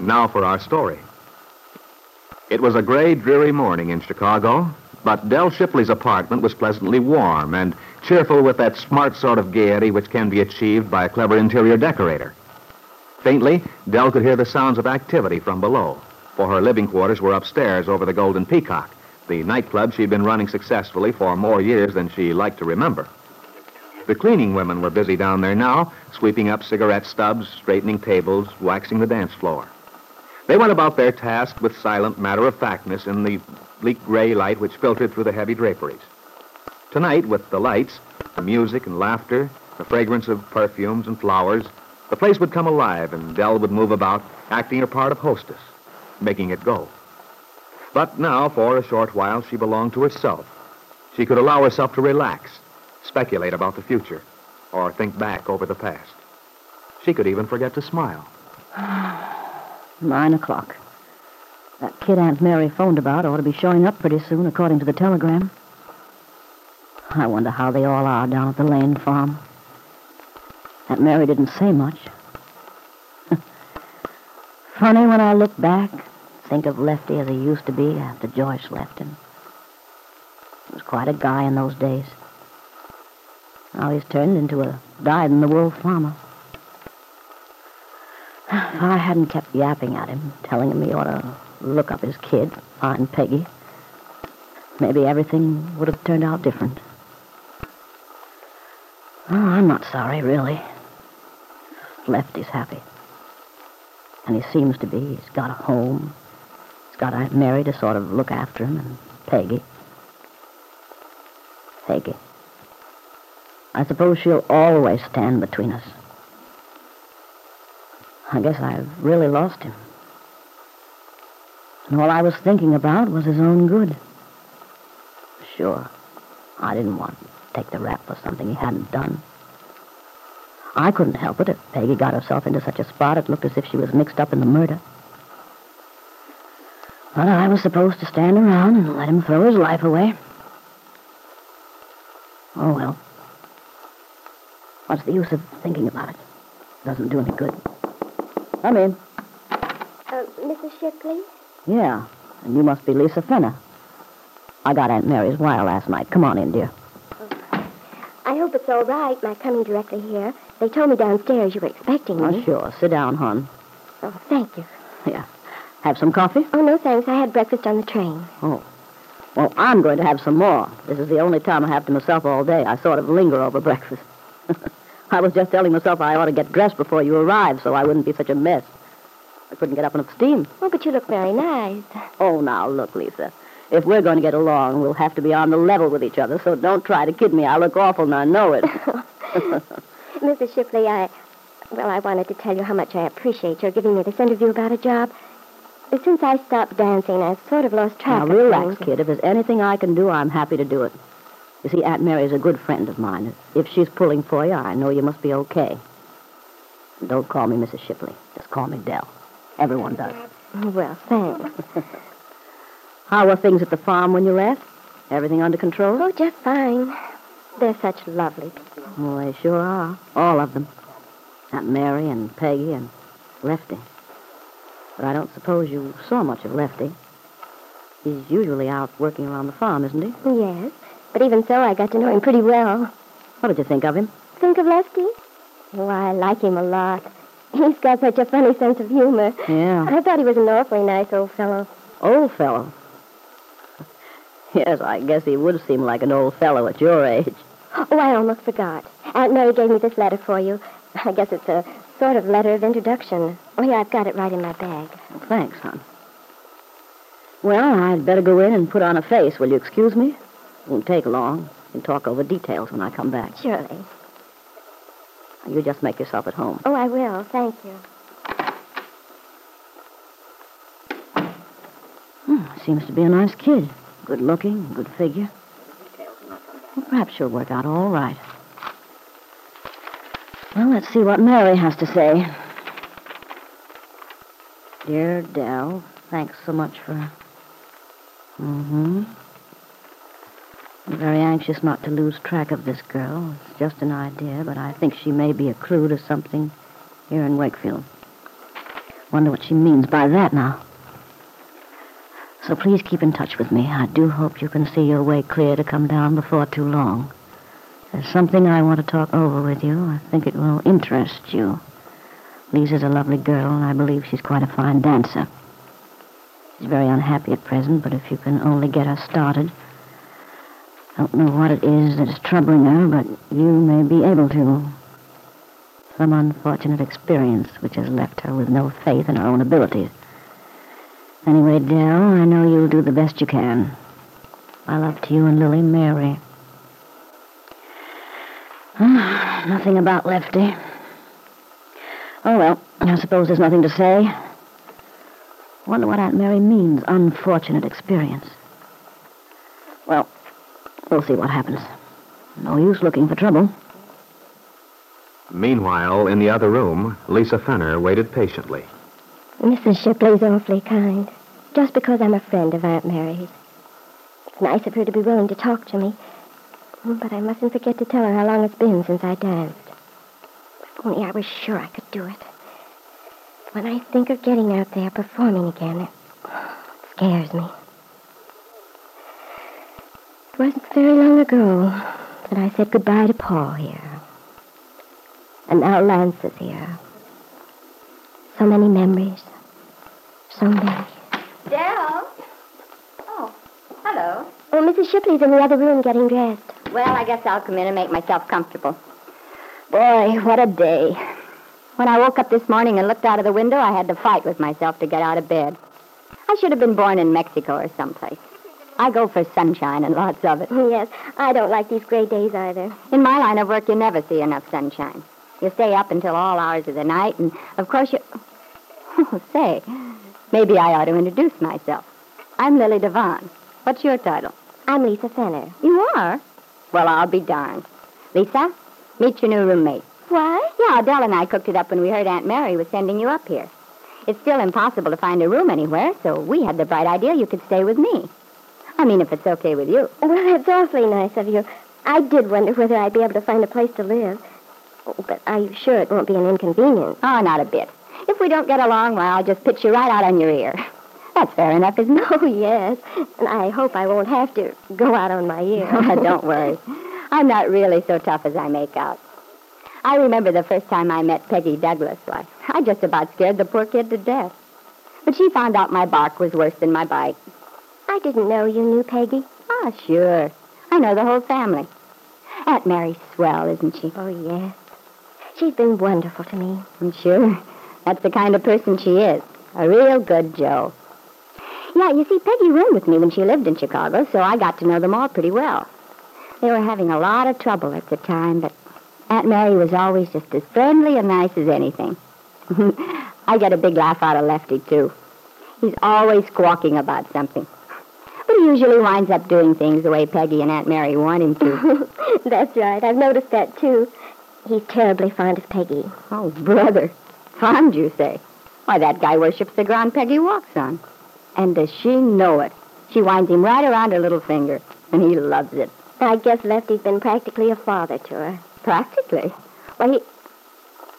Now for our story. It was a gray, dreary morning in Chicago, but Dell Shipley's apartment was pleasantly warm and cheerful with that smart sort of gaiety which can be achieved by a clever interior decorator. Faintly, Dell could hear the sounds of activity from below, for her living quarters were upstairs over the Golden Peacock, the nightclub she'd been running successfully for more years than she liked to remember. The cleaning women were busy down there now, sweeping up cigarette stubs, straightening tables, waxing the dance floor. They went about their task with silent matter-of-factness in the bleak gray light which filtered through the heavy draperies. Tonight, with the lights, the music and laughter, the fragrance of perfumes and flowers, the place would come alive and Dell would move about, acting her part of hostess, making it go. But now, for a short while, she belonged to herself. She could allow herself to relax, speculate about the future, or think back over the past. She could even forget to smile. Nine o'clock. That kid Aunt Mary phoned about ought to be showing up pretty soon, according to the telegram. I wonder how they all are down at the Lane farm. Aunt Mary didn't say much. Funny when I look back, think of Lefty as he used to be after Joyce left him. He was quite a guy in those days. Now he's turned into a dyed-in-the-wool farmer. I hadn't kept yapping at him, telling him he ought to look up his kid, find Peggy, maybe everything would have turned out different. Oh, I'm not sorry, really. Lefty's happy. And he seems to be. He's got a home. He's got Aunt Mary to sort of look after him, and Peggy. Peggy. I suppose she'll always stand between us. I guess I've really lost him. And all I was thinking about was his own good. Sure, I didn't want to take the rap for something he hadn't done. I couldn't help it if Peggy got herself into such a spot it looked as if she was mixed up in the murder. But I was supposed to stand around and let him throw his life away. Oh, well. What's the use of thinking about it? Doesn't do any good. Come in. Uh, Mrs. Shipley? Yeah, and you must be Lisa Fenner. I got Aunt Mary's wire last night. Come on in, dear. I hope it's all right, my coming directly here. They told me downstairs you were expecting Oh, me. sure. Sit down, hon. Oh, thank you. Yeah. Have some coffee? Oh, no, thanks. I had breakfast on the train. Oh. Well, I'm going to have some more. This is the only time I have to myself all day. I sort of linger over breakfast. I was just telling myself I ought to get dressed before you arrived so I wouldn't be such a mess. I couldn't get up enough steam. Oh, but you look very nice. Oh, now, look, Lisa. If we're going to get along, we'll have to be on the level with each other, so don't try to kid me. I look awful and I know it. Mrs. Shipley, I... Well, I wanted to tell you how much I appreciate your giving me this interview about a job. Since I stopped dancing, I've sort of lost track now, of relax, things. kid. If there's anything I can do, I'm happy to do it. You see, Aunt Mary's a good friend of mine. If she's pulling for you, I know you must be okay. And don't call me Mrs. Shipley. Just call me Dell. Everyone does. Oh, well, thanks. How were things at the farm when you left? Everything under control? Oh, just fine. They're such lovely people. Well, they sure are. All of them. Aunt Mary and Peggy and Lefty. But I don't suppose you saw much of Lefty. He's usually out working around the farm, isn't he? Yes, but even so, I got to know him pretty well. What did you think of him? Think of Lefty? Oh, I like him a lot. He's got such a funny sense of humor. Yeah. I thought he was an awfully nice old fellow. Old fellow. Yes, I guess he would seem like an old fellow at your age. Oh, I almost forgot. Aunt Mary gave me this letter for you. I guess it's a sort of letter of introduction. Oh, yeah, I've got it right in my bag. Thanks, hon. Well, I'd better go in and put on a face. Will you excuse me? Won't take long. We can talk over details when I come back. Surely. You just make yourself at home. Oh, I will. Thank you. Hmm, seems to be a nice kid. Good looking, good figure. Well, perhaps she'll work out all right. Well, let's see what Mary has to say. Dear Dell, thanks so much for. Mm-hmm. I'm very anxious not to lose track of this girl. It's just an idea, but I think she may be a clue to something here in Wakefield. Wonder what she means by that now. So please keep in touch with me. I do hope you can see your way clear to come down before too long. There's something I want to talk over with you. I think it will interest you. Lisa's a lovely girl, and I believe she's quite a fine dancer. She's very unhappy at present, but if you can only get her started. I don't know what it is that's troubling her, but you may be able to. Some unfortunate experience which has left her with no faith in her own abilities. Anyway, Dell, I know you'll do the best you can. My love to you and Lily Mary. Ah, nothing about Lefty. Oh, well, I suppose there's nothing to say. Wonder what Aunt Mary means, unfortunate experience. Well, we'll see what happens. No use looking for trouble. Meanwhile, in the other room, Lisa Fenner waited patiently. Mrs. Shipley's awfully kind. Just because I'm a friend of Aunt Mary's. It's nice of her to be willing to talk to me. Oh, but I mustn't forget to tell her how long it's been since I danced. If only I was sure I could do it. When I think of getting out there performing again, it scares me. It wasn't very long ago that I said goodbye to Paul here. And now Lance is here. So many memories. So many. Dell? Oh, hello. Oh, Mrs. Shipley's in the other room getting dressed. Well, I guess I'll come in and make myself comfortable. Boy, what a day. When I woke up this morning and looked out of the window, I had to fight with myself to get out of bed. I should have been born in Mexico or someplace. I go for sunshine and lots of it. Yes, I don't like these gray days either. In my line of work, you never see enough sunshine. You stay up until all hours of the night, and of course you. Oh, say, maybe I ought to introduce myself. I'm Lily Devon. What's your title? I'm Lisa Fenner. You are? Well, I'll be darned. Lisa, meet your new roommate. What? Yeah, Adele and I cooked it up when we heard Aunt Mary was sending you up here. It's still impossible to find a room anywhere, so we had the bright idea you could stay with me. I mean, if it's okay with you. Well, that's awfully nice of you. I did wonder whether I'd be able to find a place to live. Oh, but are you sure it won't be an inconvenience? Oh, not a bit. If we don't get along, well, I'll just pitch you right out on your ear. That's fair enough, isn't it? Oh, yes. And I hope I won't have to go out on my ear. Oh, don't worry. I'm not really so tough as I make out. I remember the first time I met Peggy Douglas. Why, I just about scared the poor kid to death. But she found out my bark was worse than my bite. I didn't know you knew Peggy. Ah, sure. I know the whole family. Aunt Mary's swell, isn't she? Oh, yes. She's been wonderful to me. I'm sure. That's the kind of person she is. A real good Joe. Yeah, you see, Peggy roomed with me when she lived in Chicago, so I got to know them all pretty well. They were having a lot of trouble at the time, but Aunt Mary was always just as friendly and nice as anything. I get a big laugh out of Lefty, too. He's always squawking about something. Usually winds up doing things the way Peggy and Aunt Mary want him to. That's right. I've noticed that, too. He's terribly fond of Peggy. Oh, brother. Fond, you say? Why, that guy worships the ground Peggy walks on. And does she know it? She winds him right around her little finger, and he loves it. I guess Lefty's been practically a father to her. Practically? Well, he...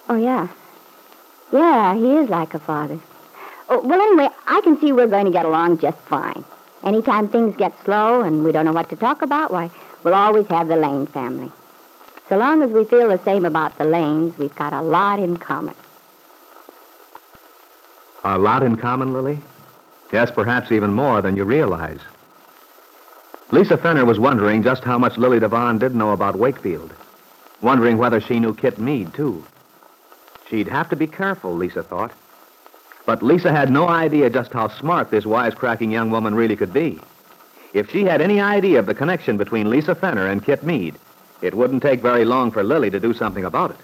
Oh, yeah. Yeah, he is like a father. Oh, well, anyway, I can see we're going to get along just fine. Anytime things get slow and we don't know what to talk about, why, we'll always have the Lane family. So long as we feel the same about the Lanes, we've got a lot in common. A lot in common, Lily? Yes, perhaps even more than you realize. Lisa Fenner was wondering just how much Lily Devon did know about Wakefield. Wondering whether she knew Kit Meade, too. She'd have to be careful, Lisa thought. But Lisa had no idea just how smart this wisecracking young woman really could be. If she had any idea of the connection between Lisa Fenner and Kit Meade, it wouldn't take very long for Lily to do something about it.